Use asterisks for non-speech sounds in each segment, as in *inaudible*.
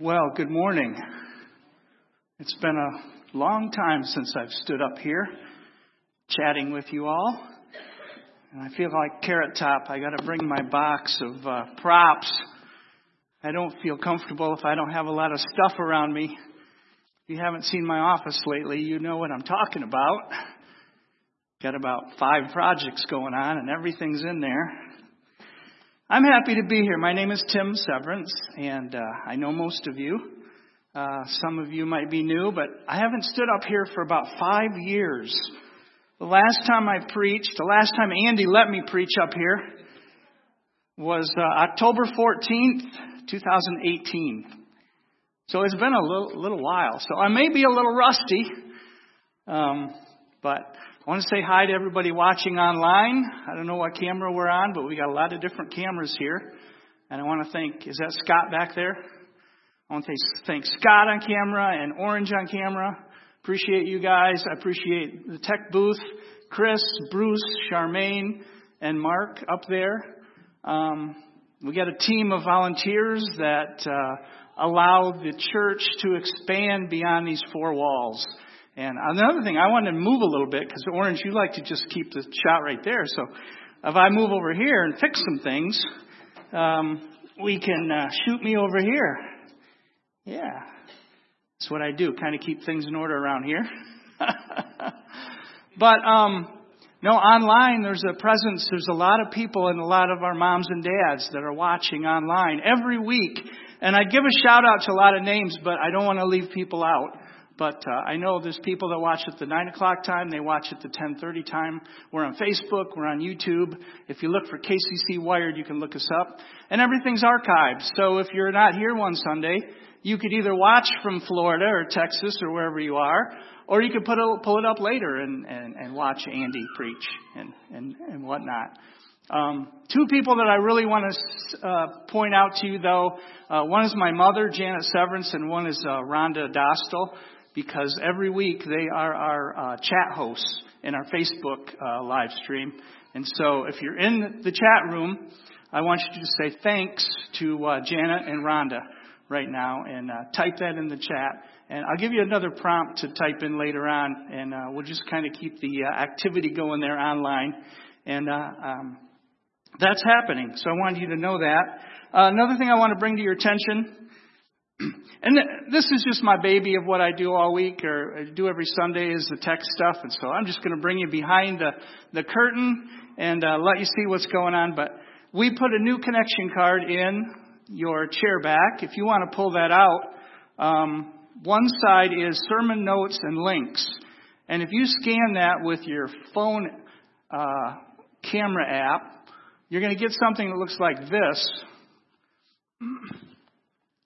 Well, good morning. It's been a long time since I've stood up here chatting with you all. And I feel like Carrot Top. I got to bring my box of uh, props. I don't feel comfortable if I don't have a lot of stuff around me. If you haven't seen my office lately, you know what I'm talking about. Got about five projects going on, and everything's in there. I'm happy to be here. My name is Tim Severance, and uh, I know most of you. Uh, some of you might be new, but I haven't stood up here for about five years. The last time I preached, the last time Andy let me preach up here, was uh, October 14th, 2018. So it's been a little, little while. So I may be a little rusty, um, but I want to say hi to everybody watching online. I don't know what camera we're on, but we got a lot of different cameras here. And I want to thank, is that Scott back there? I want to thank Scott on camera and Orange on camera. Appreciate you guys. I appreciate the tech booth, Chris, Bruce, Charmaine, and Mark up there. Um, we got a team of volunteers that uh, allow the church to expand beyond these four walls. And another thing, I wanted to move a little bit because Orange, you like to just keep the shot right there. So if I move over here and fix some things, um, we can uh, shoot me over here. Yeah, that's what I do. Kind of keep things in order around here. *laughs* but um, no, online there's a presence. There's a lot of people and a lot of our moms and dads that are watching online every week. And I give a shout out to a lot of names, but I don't want to leave people out. But uh, I know there's people that watch at the 9 o'clock time. They watch at the 10.30 time. We're on Facebook. We're on YouTube. If you look for KCC Wired, you can look us up. And everything's archived. So if you're not here one Sunday, you could either watch from Florida or Texas or wherever you are, or you could put a, pull it up later and, and, and watch Andy preach and, and, and whatnot. Um, two people that I really want to uh, point out to you, though, uh, one is my mother, Janet Severance, and one is uh, Rhonda Dostal because every week they are our uh, chat hosts in our Facebook uh, live stream. And so if you're in the chat room, I want you to say thanks to uh, Janet and Rhonda right now and uh, type that in the chat. And I'll give you another prompt to type in later on, and uh, we'll just kind of keep the uh, activity going there online. And um, that's happening. So I wanted you to know that. another thing I want to bring to your attention *clears throat* and this is just my baby of what I do all week or I do every Sunday is the tech stuff. And so I'm just going to bring you behind the, the curtain and uh, let you see what's going on. But we put a new connection card in your chair back. If you want to pull that out, um, one side is sermon notes and links. And if you scan that with your phone uh, camera app, you're going to get something that looks like this. *clears throat*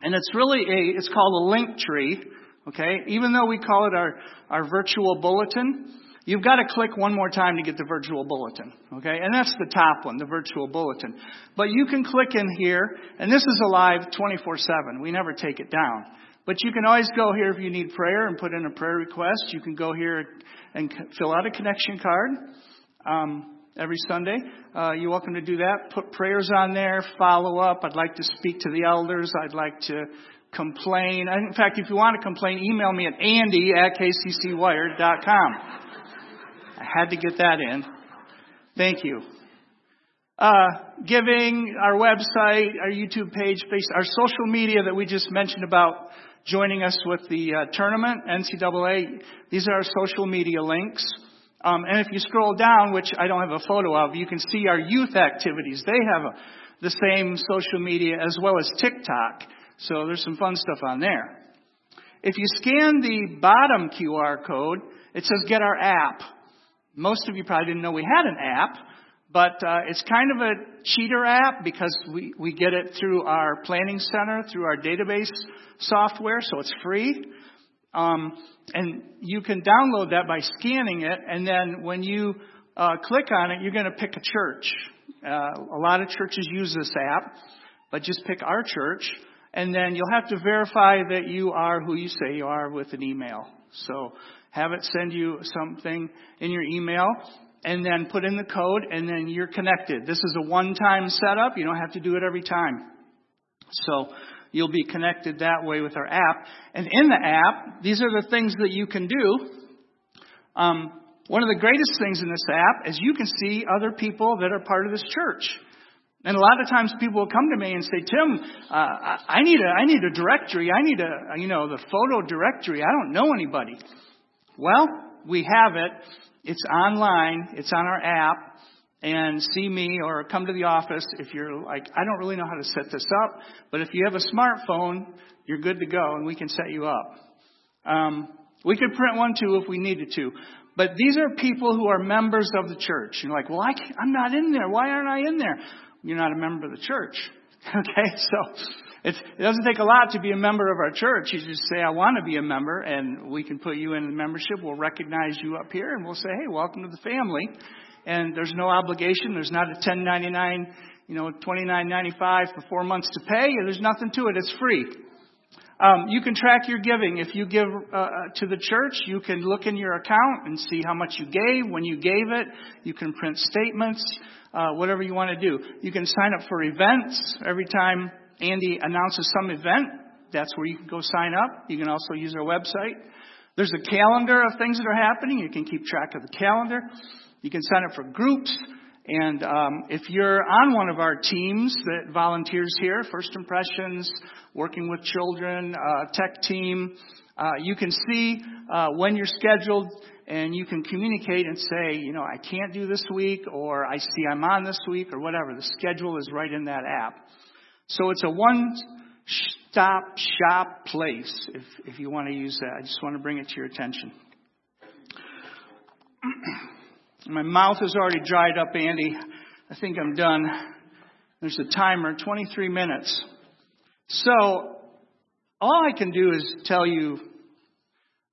And it's really a, it's called a link tree, okay? Even though we call it our, our virtual bulletin, you've got to click one more time to get the virtual bulletin, okay? And that's the top one, the virtual bulletin. But you can click in here, and this is alive 24-7. We never take it down. But you can always go here if you need prayer and put in a prayer request. You can go here and fill out a connection card. Um, every Sunday. Uh, you're welcome to do that. Put prayers on there, follow up. I'd like to speak to the elders. I'd like to complain. In fact, if you want to complain, email me at andy at kccwired.com. I had to get that in. Thank you. Uh, giving, our website, our YouTube page, our social media that we just mentioned about joining us with the uh, tournament, NCAA. These are our social media links. Um, and if you scroll down, which I don't have a photo of, you can see our youth activities. They have a, the same social media as well as TikTok. So there's some fun stuff on there. If you scan the bottom QR code, it says get our app. Most of you probably didn't know we had an app, but uh, it's kind of a cheater app because we, we get it through our planning center, through our database software, so it's free. Um, and you can download that by scanning it, and then when you uh, click on it, you're going to pick a church. Uh, a lot of churches use this app, but just pick our church, and then you'll have to verify that you are who you say you are with an email. So have it send you something in your email, and then put in the code, and then you're connected. This is a one-time setup. You don't have to do it every time. So you'll be connected that way with our app. And in the app, these are the things that you can do. Um, one of the greatest things in this app is you can see other people that are part of this church. And a lot of times people will come to me and say, Tim, uh, I need a, I need a directory. I need a, you know, the photo directory. I don't know anybody. Well, we have it. It's online. It's on our app. And see me or come to the office if you're like, I don't really know how to set this up, but if you have a smartphone, you're good to go and we can set you up. Um, we could print one too if we needed to. But these are people who are members of the church. You're like, well, I am not in there. Why aren't I in there? You're not a member of the church. *laughs* Okay, so it doesn't take a lot to be a member of our church. You just say, I want to be a member, and we can put you in the membership. We'll recognize you up here, and we'll say, hey, welcome to the family. And there's no obligation. There's not a 1099, you know, 29.95 for four months to pay. There's nothing to it. It's free. Um, you can track your giving. If you give uh, uh, to the church, you can look in your account and see how much you gave, when you gave it. You can print statements, uh, whatever you want to do. You can sign up for events. Every time Andy announces some event, that's where you can go sign up. You can also use our website. There's a calendar of things that are happening. You can keep track of the calendar. You can sign up for groups. And um, if you're on one of our teams that volunteers here, First Impressions, working with children, uh, tech team, uh, you can see uh, when you're scheduled and you can communicate and say, you know, I can't do this week or I see I'm on this week or whatever. The schedule is right in that app. So it's a one stop shop place if, if you want to use that. I just want to bring it to your attention. *clears throat* My mouth is already dried up, Andy. I think I'm done. There's a timer, 23 minutes. So, all I can do is tell you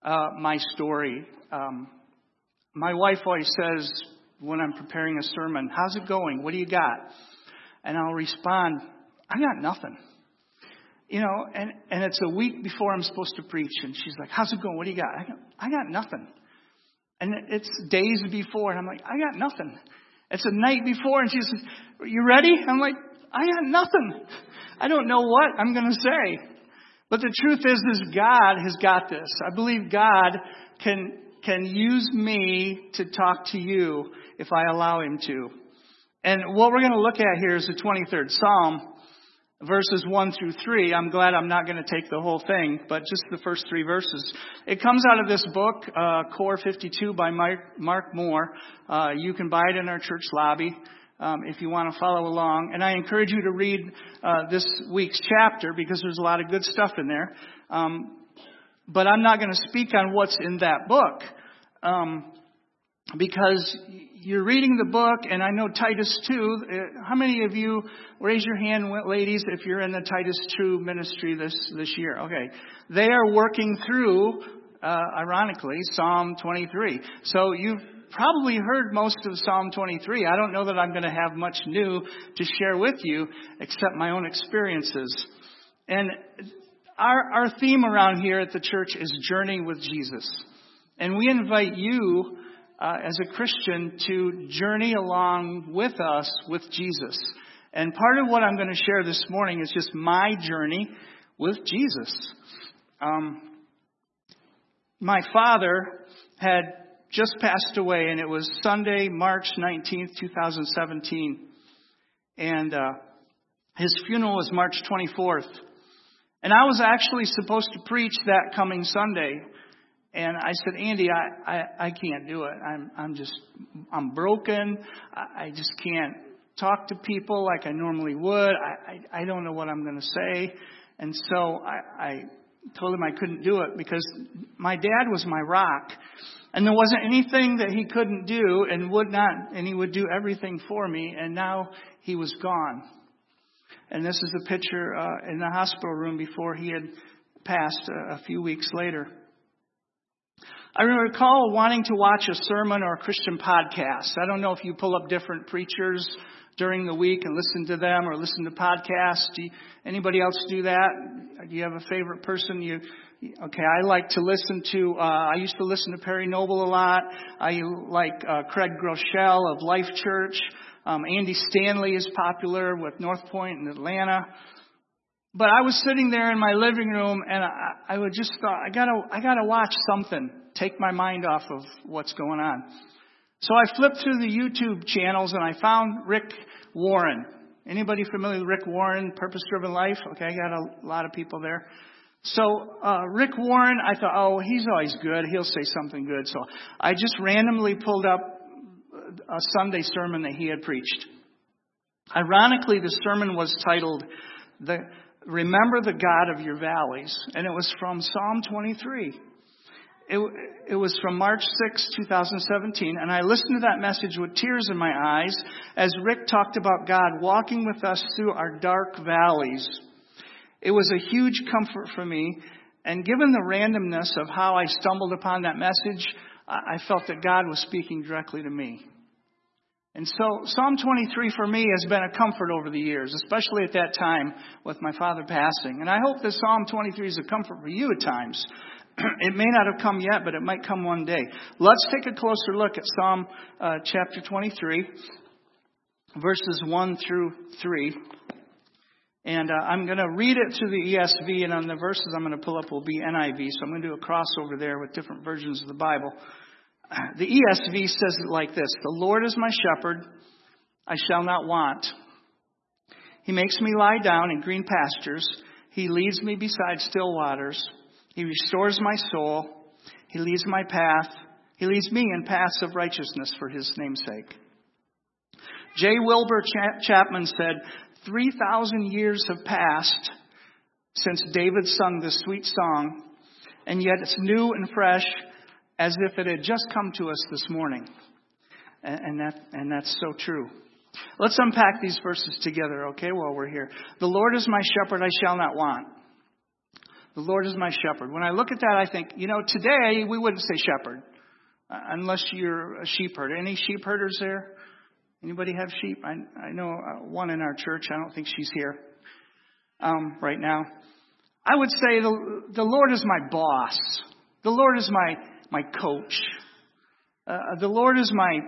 uh, my story. Um, my wife always says when I'm preparing a sermon, How's it going? What do you got? And I'll respond, I got nothing. You know, and, and it's a week before I'm supposed to preach, and she's like, How's it going? What do you got? I got, I got nothing. And it's days before, and I'm like, I got nothing. It's a night before, and she says, You ready? I'm like, I got nothing. I don't know what I'm going to say. But the truth is, is God has got this. I believe God can, can use me to talk to you if I allow Him to. And what we're going to look at here is the 23rd Psalm verses 1 through 3. I'm glad I'm not going to take the whole thing, but just the first three verses. It comes out of this book, uh, Core 52 by Mark, Moore. Uh, you can buy it in our church lobby. Um, if you want to follow along. And I encourage you to read uh, this week's chapter because there's a lot of good stuff in there. Um, but I'm not going to speak on what's in that book um, because you're reading the book, and I know Titus 2. Uh, how many of you raise your hand, ladies, if you're in the Titus 2 ministry this, this year? Okay. They are working through, uh, ironically, Psalm 23. So you've probably heard most of Psalm 23. I don't know that I'm going to have much new to share with you except my own experiences. And our, our theme around here at the church is journey with Jesus. And we invite you uh, as a Christian to journey along with us with Jesus. And part of what I'm going to share this morning is just my journey with Jesus. Um, my father had just passed away, and it was Sunday, March 19th, 2017. And uh, his funeral was March 24th. And I was actually supposed to preach that coming Sunday. And I said, Andy, I, I, I can't do it. I'm, I'm just, I'm broken. I, I just can't talk to people like I normally would. I, I, I don't know what I'm going to say. And so I, I told him I couldn't do it because my dad was my rock. And there wasn't anything that he couldn't do and would not, and he would do everything for me. And now he was gone. And this is the picture uh, in the hospital room before he had passed a, a few weeks later. I recall wanting to watch a sermon or a Christian podcast. I don't know if you pull up different preachers during the week and listen to them or listen to podcasts. Do you, anybody else do that? Do you have a favorite person you Okay, I like to listen to, uh, I used to listen to Perry Noble a lot. I like uh, Craig Groeschel of Life Church. Um, Andy Stanley is popular with North Point in Atlanta. But I was sitting there in my living room and I, I would just thought, I gotta, I gotta watch something, take my mind off of what's going on. So I flipped through the YouTube channels and I found Rick Warren. Anybody familiar with Rick Warren, Purpose Driven Life? Okay, I got a lot of people there. So uh, Rick Warren, I thought, oh, he's always good. He'll say something good. So I just randomly pulled up a Sunday sermon that he had preached. Ironically, the sermon was titled the, Remember the God of Your Valleys, and it was from Psalm 23. It, it was from March 6, 2017, and I listened to that message with tears in my eyes as Rick talked about God walking with us through our dark valleys. It was a huge comfort for me, and given the randomness of how I stumbled upon that message, I felt that God was speaking directly to me. And so Psalm 23 for me has been a comfort over the years, especially at that time with my father passing. And I hope that Psalm 23 is a comfort for you at times. *clears throat* it may not have come yet, but it might come one day. Let's take a closer look at Psalm uh, chapter 23, verses 1 through 3. And uh, I'm going to read it through the ESV, and on the verses I'm going to pull up will be NIV. So I'm going to do a crossover there with different versions of the Bible. The ESV says it like this The Lord is my shepherd, I shall not want. He makes me lie down in green pastures. He leads me beside still waters. He restores my soul. He leads my path. He leads me in paths of righteousness for his name's sake. J. Wilbur Chapman said, 3,000 years have passed since David sung this sweet song, and yet it's new and fresh as if it had just come to us this morning. And, that, and that's so true. Let's unpack these verses together, okay, while we're here. The Lord is my shepherd, I shall not want. The Lord is my shepherd. When I look at that, I think, you know, today we wouldn't say shepherd uh, unless you're a sheep herder. Any sheep herders there? Anybody have sheep? I, I know uh, one in our church. I don't think she's here um, right now. I would say the, the Lord is my boss. The Lord is my, my coach. Uh, the Lord is my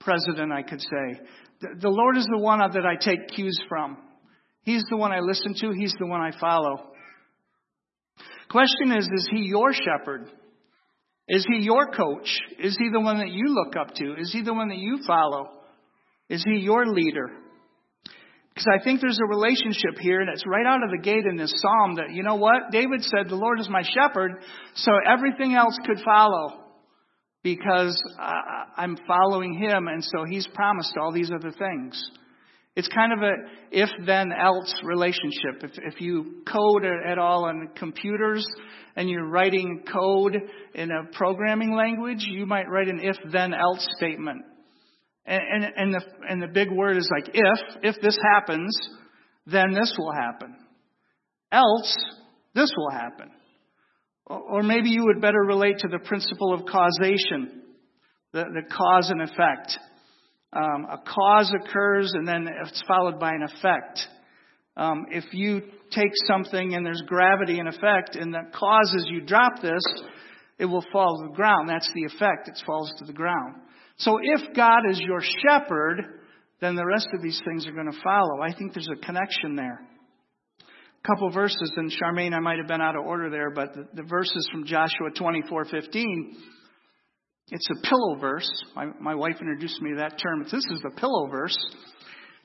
president, I could say. The, the Lord is the one that I take cues from. He's the one I listen to. He's the one I follow. Question is, is he your shepherd? Is he your coach? Is he the one that you look up to? Is he the one that you follow? Is he your leader? Because I think there's a relationship here that's right out of the gate in this psalm that, you know what? David said, The Lord is my shepherd, so everything else could follow because I'm following him, and so he's promised all these other things. It's kind of a if then else relationship. If, if you code at all on computers and you're writing code in a programming language, you might write an if then else statement. And, and, and, the, and the big word is like, if, if this happens, then this will happen. Else, this will happen. Or maybe you would better relate to the principle of causation, the, the cause and effect. Um, a cause occurs and then it's followed by an effect. Um, if you take something and there's gravity and effect, and the cause is you drop this, it will fall to the ground. That's the effect. It falls to the ground. So if God is your shepherd, then the rest of these things are going to follow. I think there's a connection there. A couple verses, and Charmaine, I might have been out of order there, but the, the verses from Joshua 24:15. It's a pillow verse. My, my wife introduced me to that term. This is the pillow verse.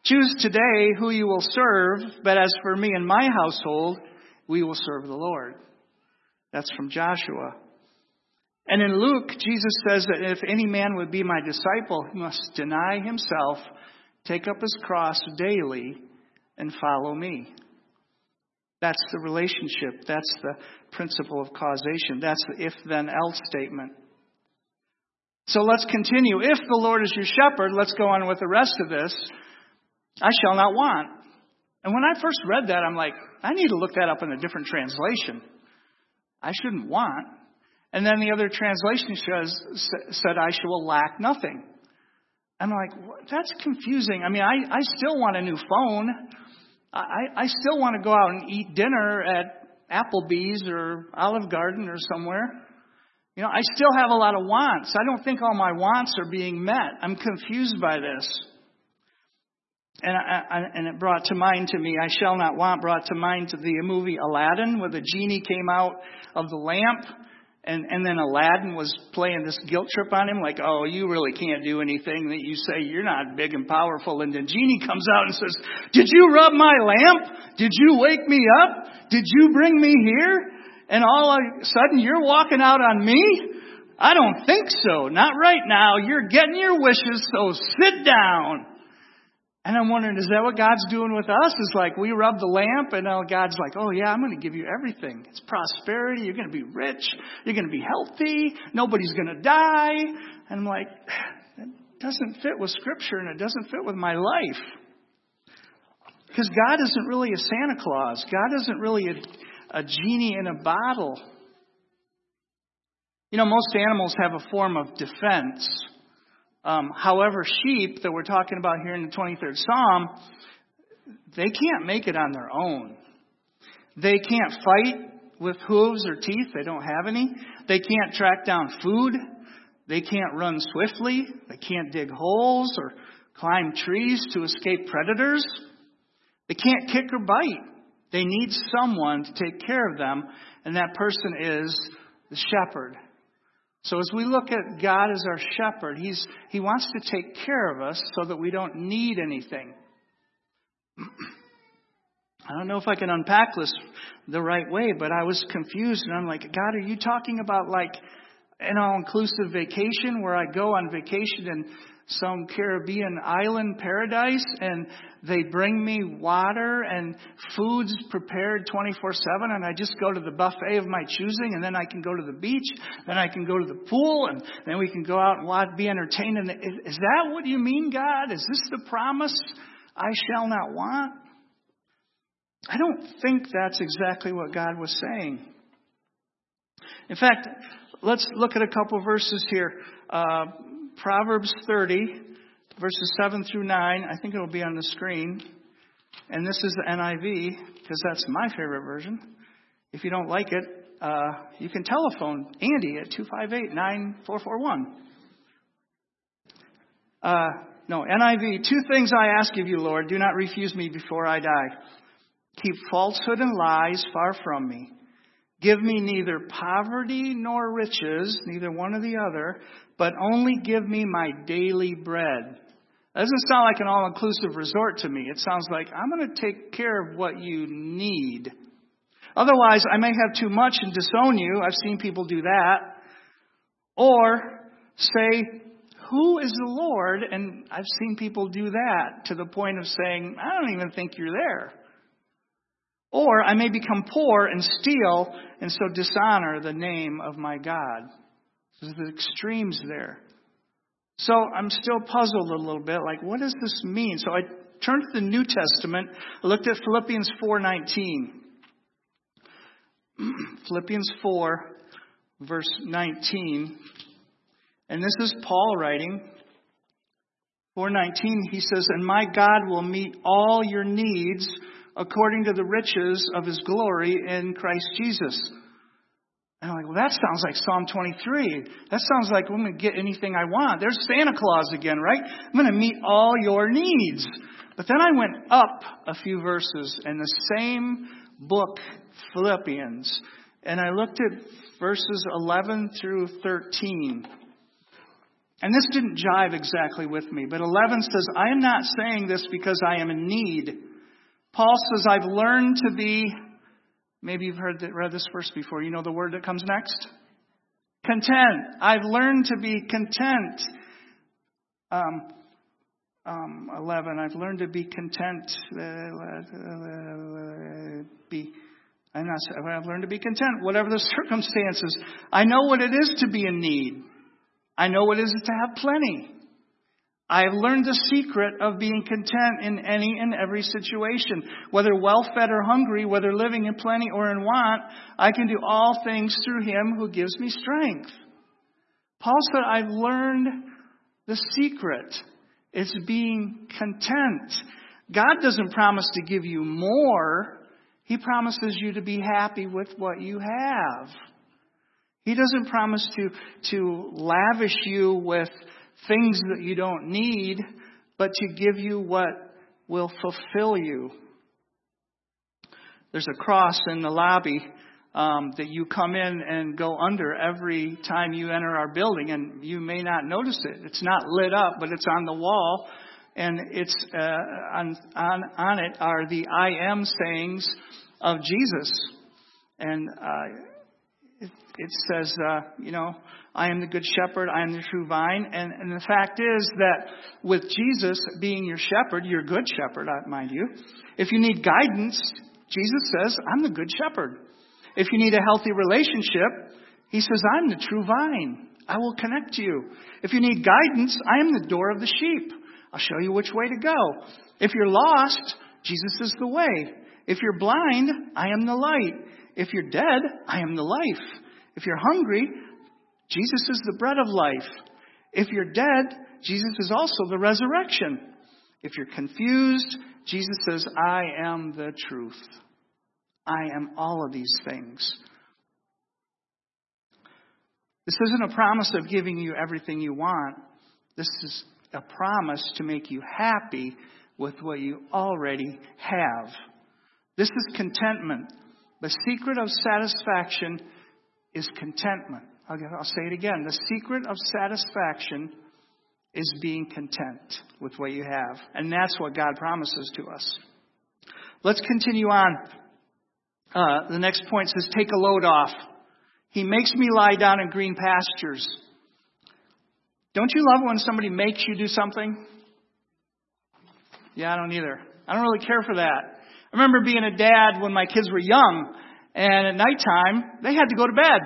Choose today who you will serve, but as for me and my household, we will serve the Lord. That's from Joshua. And in Luke, Jesus says that if any man would be my disciple, he must deny himself, take up his cross daily, and follow me. That's the relationship. That's the principle of causation. That's the if then else statement. So let's continue. If the Lord is your shepherd, let's go on with the rest of this. I shall not want. And when I first read that, I'm like, I need to look that up in a different translation. I shouldn't want. And then the other translation says, said, I shall lack nothing. I'm like, that's confusing. I mean, I, I still want a new phone. I, I still want to go out and eat dinner at Applebee's or Olive Garden or somewhere. You know, I still have a lot of wants. I don't think all my wants are being met. I'm confused by this. and, I, and it brought to mind to me, I shall not want, brought to mind to the movie Aladdin, where the genie came out of the lamp, and, and then Aladdin was playing this guilt trip on him, like, oh, you really can't do anything that you say you're not big and powerful. And then genie comes out and says, did you rub my lamp? Did you wake me up? Did you bring me here? And all of a sudden you're walking out on me? I don't think so. Not right now. You're getting your wishes, so sit down. And I'm wondering, is that what God's doing with us? Is like we rub the lamp and now God's like, oh yeah, I'm going to give you everything. It's prosperity. You're going to be rich. You're going to be healthy. Nobody's going to die. And I'm like, that doesn't fit with scripture and it doesn't fit with my life. Because God isn't really a Santa Claus. God isn't really a, a genie in a bottle. You know, most animals have a form of defense. Um, however, sheep that we're talking about here in the 23rd Psalm, they can't make it on their own. They can't fight with hooves or teeth. They don't have any. They can't track down food. They can't run swiftly. They can't dig holes or climb trees to escape predators. They can't kick or bite. They need someone to take care of them, and that person is the shepherd. So as we look at God as our shepherd, he's, He wants to take care of us so that we don't need anything. *clears throat* I don't know if I can unpack this the right way, but I was confused and I'm like, God, are you talking about like an all inclusive vacation where I go on vacation and some Caribbean island paradise and they bring me water and foods prepared 24 7 and I just go to the buffet of my choosing and then I can go to the beach, then I can go to the pool and then we can go out and be entertained. And is that what you mean, God? Is this the promise I shall not want? I don't think that's exactly what God was saying. In fact, let's look at a couple verses here. Uh, Proverbs 30, verses 7 through 9. I think it'll be on the screen. And this is the NIV, because that's my favorite version. If you don't like it, uh, you can telephone Andy at 258 9441. Uh, no, NIV. Two things I ask of you, Lord. Do not refuse me before I die. Keep falsehood and lies far from me. Give me neither poverty nor riches, neither one or the other, but only give me my daily bread. That doesn't sound like an all inclusive resort to me. It sounds like I'm going to take care of what you need. Otherwise, I may have too much and disown you. I've seen people do that. Or say, Who is the Lord? And I've seen people do that to the point of saying, I don't even think you're there. Or I may become poor and steal and so dishonor the name of my God. So the extremes there. So I'm still puzzled a little bit, like what does this mean? So I turned to the New Testament, I looked at Philippians 4:19. *clears throat* Philippians 4 verse 19. And this is Paul writing. 419 he says, "And my God will meet all your needs according to the riches of his glory in Christ Jesus. And I'm like, well, that sounds like Psalm 23. That sounds like I'm going to get anything I want. There's Santa Claus again, right? I'm going to meet all your needs. But then I went up a few verses in the same book, Philippians, and I looked at verses 11 through 13. And this didn't jive exactly with me, but 11 says, I am not saying this because I am in need Paul says, I've learned to be, maybe you've heard that, read this verse before. You know the word that comes next? Content. I've learned to be content. Um, um, 11. I've learned to be content. be, I'm not, I've learned to be content, whatever the *laughs* circumstances. I know what it is to be in need. I know what it is to have plenty. I have learned the secret of being content in any and every situation. Whether well fed or hungry, whether living in plenty or in want, I can do all things through him who gives me strength. Paul said, I've learned the secret. It's being content. God doesn't promise to give you more. He promises you to be happy with what you have. He doesn't promise to, to lavish you with things that you don't need, but to give you what will fulfill you. There's a cross in the lobby um, that you come in and go under every time you enter our building, and you may not notice it. It's not lit up, but it's on the wall, and it's uh, on, on on it are the I am sayings of Jesus, and uh, it, says, uh, you know, I am the good shepherd, I am the true vine, and, and the fact is that with Jesus being your shepherd, your good shepherd, mind you, if you need guidance, Jesus says, I'm the good shepherd. If you need a healthy relationship, he says, I'm the true vine. I will connect you. If you need guidance, I am the door of the sheep. I'll show you which way to go. If you're lost, Jesus is the way. If you're blind, I am the light. If you're dead, I am the life. If you're hungry, Jesus is the bread of life. If you're dead, Jesus is also the resurrection. If you're confused, Jesus says, I am the truth. I am all of these things. This isn't a promise of giving you everything you want. This is a promise to make you happy with what you already have. This is contentment. The secret of satisfaction is contentment. I'll, say it again. The secret of satisfaction is being content with what you have. And that's what God promises to us. Let's continue on. Uh, the next point says, take a load off. He makes me lie down in green pastures. Don't you love when somebody makes you do something? Yeah, I don't either. I don't really care for that. Remember being a dad when my kids were young, and at nighttime, they had to go to bed.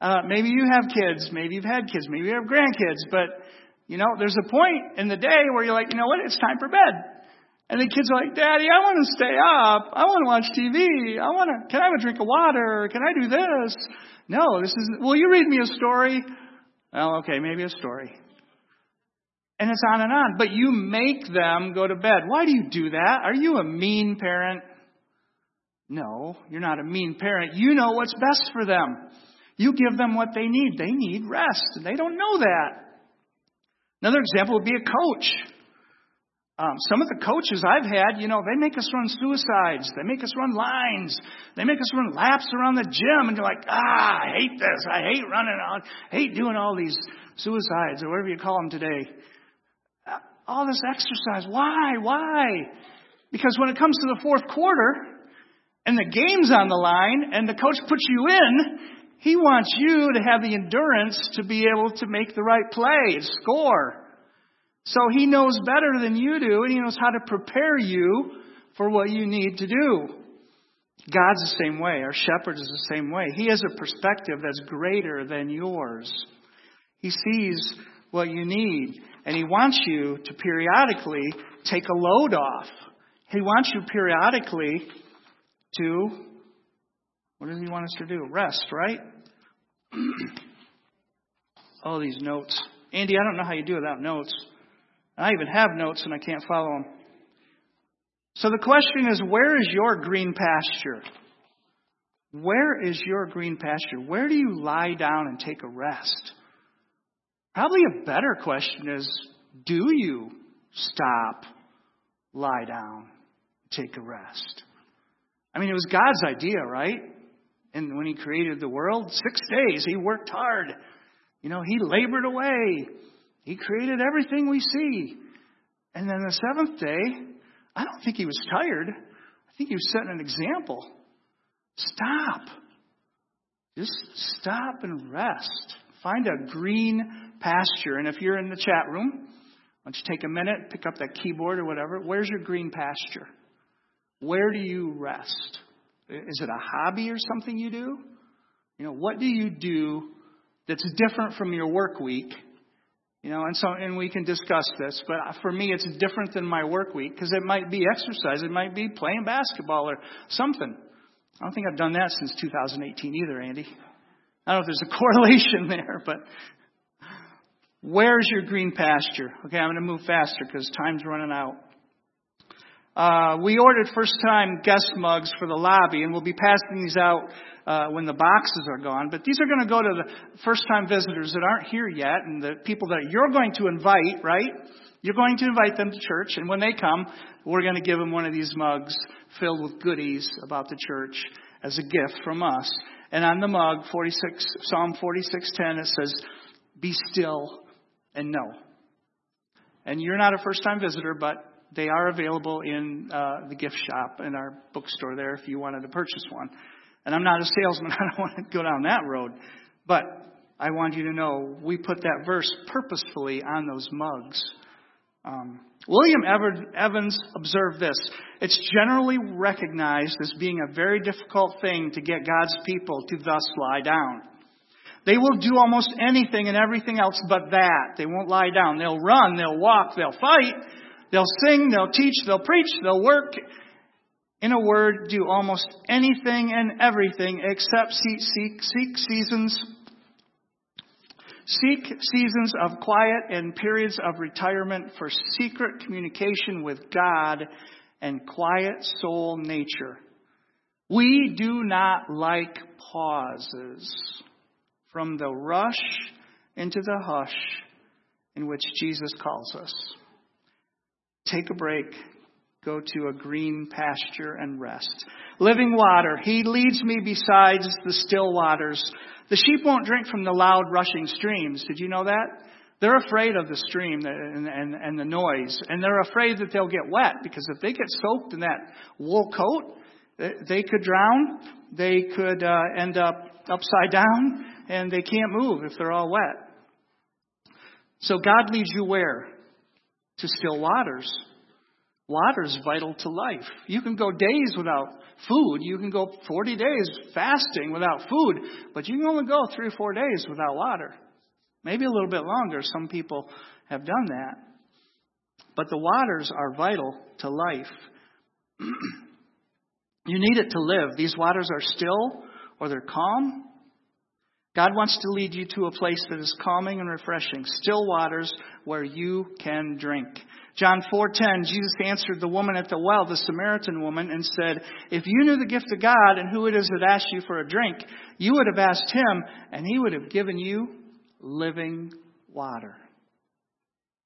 Uh, maybe you have kids, maybe you've had kids, maybe you have grandkids, but you know, there's a point in the day where you're like, you know what, it's time for bed. And the kids are like, Daddy, I want to stay up. I want to watch TV. I want to, can I have a drink of water? Can I do this? No, this is, will you read me a story? Well, okay, maybe a story. And it's on and on. But you make them go to bed. Why do you do that? Are you a mean parent? No, you're not a mean parent. You know what's best for them. You give them what they need. They need rest. They don't know that. Another example would be a coach. Um, some of the coaches I've had, you know, they make us run suicides. They make us run lines. They make us run laps around the gym. And you're like, ah, I hate this. I hate running I hate doing all these suicides or whatever you call them today. All this exercise. Why? Why? Because when it comes to the fourth quarter and the game's on the line and the coach puts you in, he wants you to have the endurance to be able to make the right play, score. So he knows better than you do, and he knows how to prepare you for what you need to do. God's the same way. Our shepherd is the same way. He has a perspective that's greater than yours. He sees what you need, and he wants you to periodically take a load off. He wants you periodically to, what does he want us to do? Rest, right? *clears throat* All these notes. Andy, I don't know how you do without notes. I even have notes and I can't follow them. So the question is where is your green pasture? Where is your green pasture? Where do you lie down and take a rest? Probably a better question is do you stop, lie down, take a rest? I mean, it was God's idea, right? And when He created the world, six days, He worked hard. You know, He labored away. He created everything we see. And then the seventh day, I don't think he was tired. I think he was setting an example. Stop. Just stop and rest. Find a green pasture. And if you're in the chat room, why don't you take a minute, pick up that keyboard or whatever. Where's your green pasture? Where do you rest? Is it a hobby or something you do? You know, what do you do that's different from your work week you know, and so, and we can discuss this, but for me, it's different than my work week because it might be exercise, it might be playing basketball or something. I don't think I've done that since 2018 either, Andy. I don't know if there's a *laughs* correlation there, but where's your green pasture? Okay, I'm going to move faster because time's running out. Uh, we ordered first time guest mugs for the lobby, and we'll be passing these out uh, when the boxes are gone. But these are going to go to the first time visitors that aren't here yet, and the people that you're going to invite, right? You're going to invite them to church, and when they come, we're going to give them one of these mugs filled with goodies about the church as a gift from us. And on the mug, 46, Psalm 46:10, it says, "Be still and know. And you're not a first-time visitor, but they are available in uh, the gift shop in our bookstore there if you wanted to purchase one. And I'm not a salesman; *laughs* I don't want to go down that road. But I want you to know we put that verse purposefully on those mugs. Um, William Evans observed this. It's generally recognized as being a very difficult thing to get God's people to thus lie down. They will do almost anything and everything else but that. They won't lie down. They'll run, they'll walk, they'll fight, they'll sing, they'll teach, they'll preach, they'll work. In a word, do almost anything and everything except seek, seek, seek seasons Seek seasons of quiet and periods of retirement for secret communication with God and quiet soul nature. We do not like pauses from the rush into the hush in which Jesus calls us. Take a break. Go to a green pasture and rest. Living water. He leads me besides the still waters. The sheep won't drink from the loud rushing streams. Did you know that? They're afraid of the stream and, and, and the noise. And they're afraid that they'll get wet because if they get soaked in that wool coat, they could drown. They could uh, end up upside down and they can't move if they're all wet. So God leads you where? To still waters. Water is vital to life. You can go days without food. You can go 40 days fasting without food, but you can only go three or four days without water. Maybe a little bit longer. Some people have done that. But the waters are vital to life. *clears throat* you need it to live. These waters are still or they're calm. God wants to lead you to a place that is calming and refreshing, still waters where you can drink. John 4:10 Jesus answered the woman at the well, the Samaritan woman, and said, "If you knew the gift of God and who it is that asked you for a drink, you would have asked him, and he would have given you living water."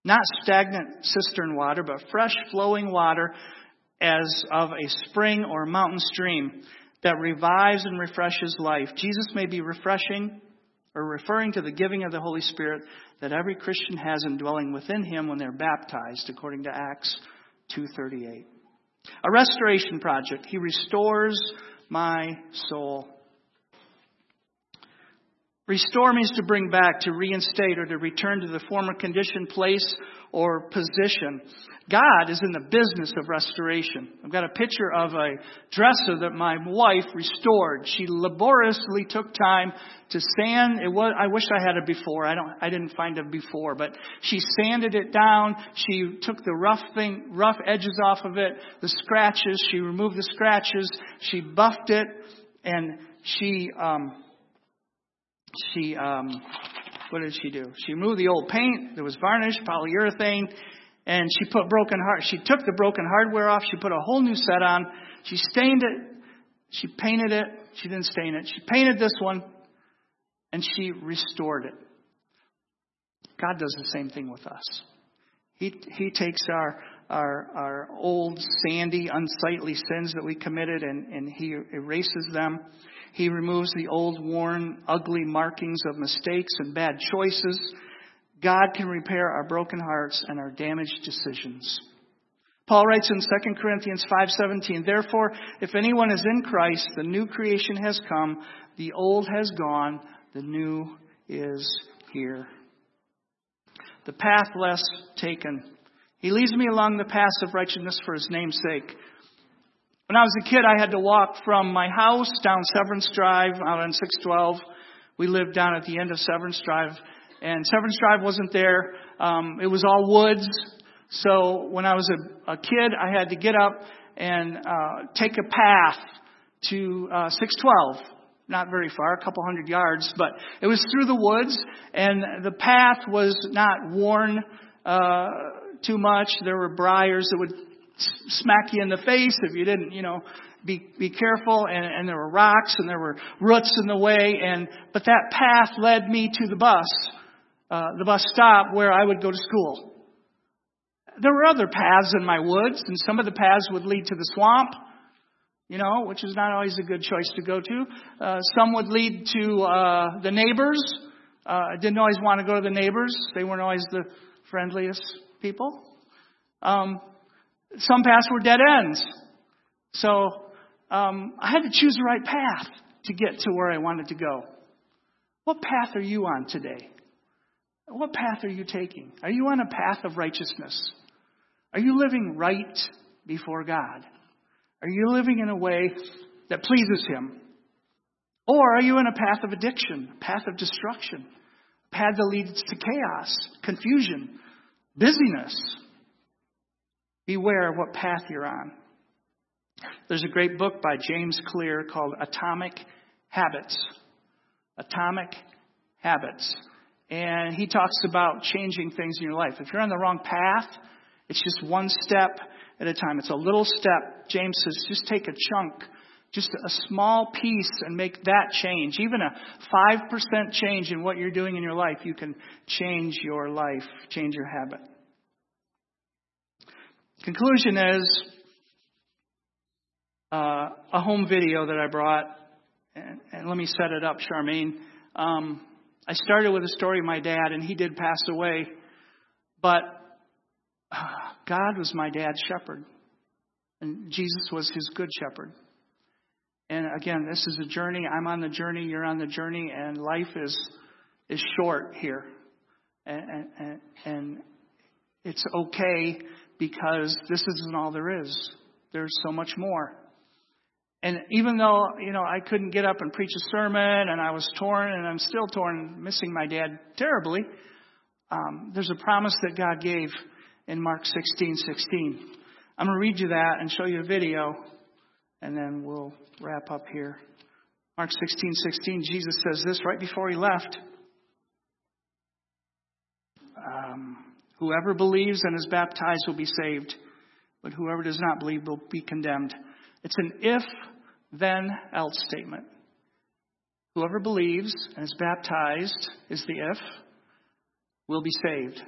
Not stagnant cistern water, but fresh flowing water as of a spring or mountain stream that revives and refreshes life. Jesus may be refreshing or referring to the giving of the Holy Spirit that every Christian has indwelling within him when they're baptized, according to Acts 2:38. A restoration project. He restores my soul. Restore means to bring back, to reinstate, or to return to the former condition, place, or position. God is in the business of restoration. I've got a picture of a dresser that my wife restored. She laboriously took time to sand. It was, I wish I had it before. I don't, I didn't find it before, but she sanded it down. She took the rough thing, rough edges off of it, the scratches. She removed the scratches. She buffed it and she, um, she, um, what did she do? She removed the old paint. There was varnish, polyurethane, and she put broken heart. She took the broken hardware off. She put a whole new set on. She stained it. She painted it. She didn't stain it. She painted this one, and she restored it. God does the same thing with us. He, he takes our, our, our old, sandy, unsightly sins that we committed and, and He erases them. He removes the old, worn, ugly markings of mistakes and bad choices. God can repair our broken hearts and our damaged decisions. Paul writes in 2 Corinthians 5:17, "Therefore, if anyone is in Christ, the new creation has come, the old has gone, the new is here." The path less taken. He leads me along the path of righteousness for his name's sake. When I was a kid, I had to walk from my house down Severance Drive out on 612. We lived down at the end of Severance Drive, and Severance Drive wasn't there. Um, it was all woods. So when I was a, a kid, I had to get up and uh, take a path to uh, 612. Not very far, a couple hundred yards, but it was through the woods, and the path was not worn uh, too much. There were briars that would smack you in the face if you didn't, you know, be be careful. And, and there were rocks and there were roots in the way. And but that path led me to the bus, uh, the bus stop where I would go to school. there were other paths in my woods, and some of the paths would lead to the swamp, you know, which is not always a good choice to go to. Uh, some would lead to uh, the neighbors. Uh, I didn't always want to go to the neighbors. They weren't always the friendliest people. Um, some paths were dead ends. So um, I had to choose the right path to get to where I wanted to go. What path are you on today? What path are you taking? Are you on a path of righteousness? Are you living right before God? Are you living in a way that pleases Him? Or are you in a path of addiction, a path of destruction, a path that leads to chaos, confusion, busyness? Beware of what path you're on. There's a great book by James Clear called Atomic Habits. Atomic Habits. And he talks about changing things in your life. If you're on the wrong path, it's just one step at a time. It's a little step. James says, just take a chunk, just a small piece, and make that change. Even a 5% change in what you're doing in your life, you can change your life, change your habit. Conclusion is uh, a home video that I brought, and, and, let me set it up, Charmaine. Um, I started with a story of my dad, and he did pass away, but uh, *sighs* God was my dad's shepherd, and Jesus was his good shepherd. And again, this is a journey. I'm on the journey. You're on the journey, and life is is short here, and, and, and it's okay because this isn't all there is. There's so much more. And even though, you know, I couldn't get up and preach a sermon and I was torn and I'm still torn, missing my dad terribly, um, there's a promise that God gave in Mark 16, 16. I'm going to read you that and show you a video and then we'll wrap up here. Mark 16, 16, Jesus says this right before he left. Um, whoever believes and is baptized will be saved, but whoever does not believe will be condemned. It's an if then else statement. Whoever believes and is baptized is the if, will be saved.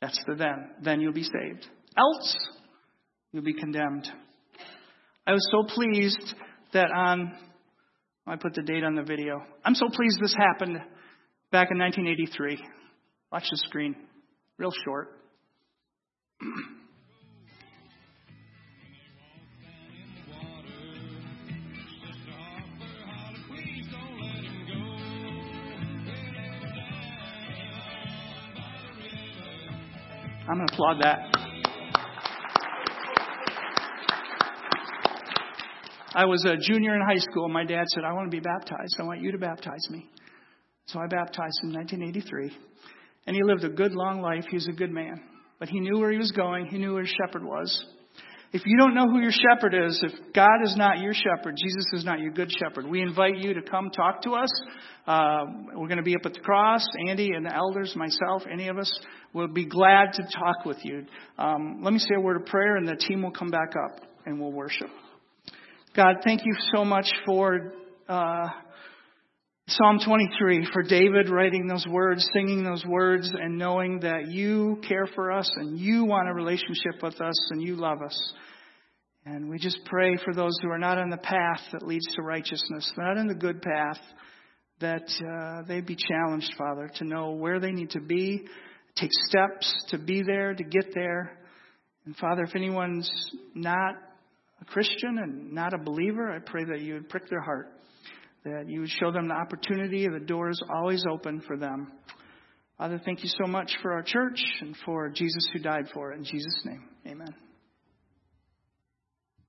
That's the then. Then you'll be saved. Else, you'll be condemned. I was so pleased that on, I put the date on the video. I'm so pleased this happened back in 1983. Watch the screen. Real short. I'm going to applaud that. I was a junior in high school. My dad said, I want to be baptized. I want you to baptize me. So I baptized in 1983. And he lived a good, long life. He was a good man. But he knew where he was going, he knew where his shepherd was. If you don't know who your shepherd is, if God is not your shepherd, Jesus is not your good shepherd, we invite you to come talk to us. Uh, we're going to be up at the cross. Andy and the elders, myself, any of us will be glad to talk with you. Um, let me say a word of prayer, and the team will come back up and we'll worship. God, thank you so much for uh, Psalm 23, for David writing those words, singing those words, and knowing that you care for us and you want a relationship with us and you love us. And we just pray for those who are not on the path that leads to righteousness, not in the good path, that uh, they'd be challenged, Father, to know where they need to be, take steps to be there, to get there. And Father, if anyone's not a Christian and not a believer, I pray that you would prick their heart that you would show them the opportunity, the door is always open for them. Father, thank you so much for our church and for Jesus who died for it. In Jesus' name.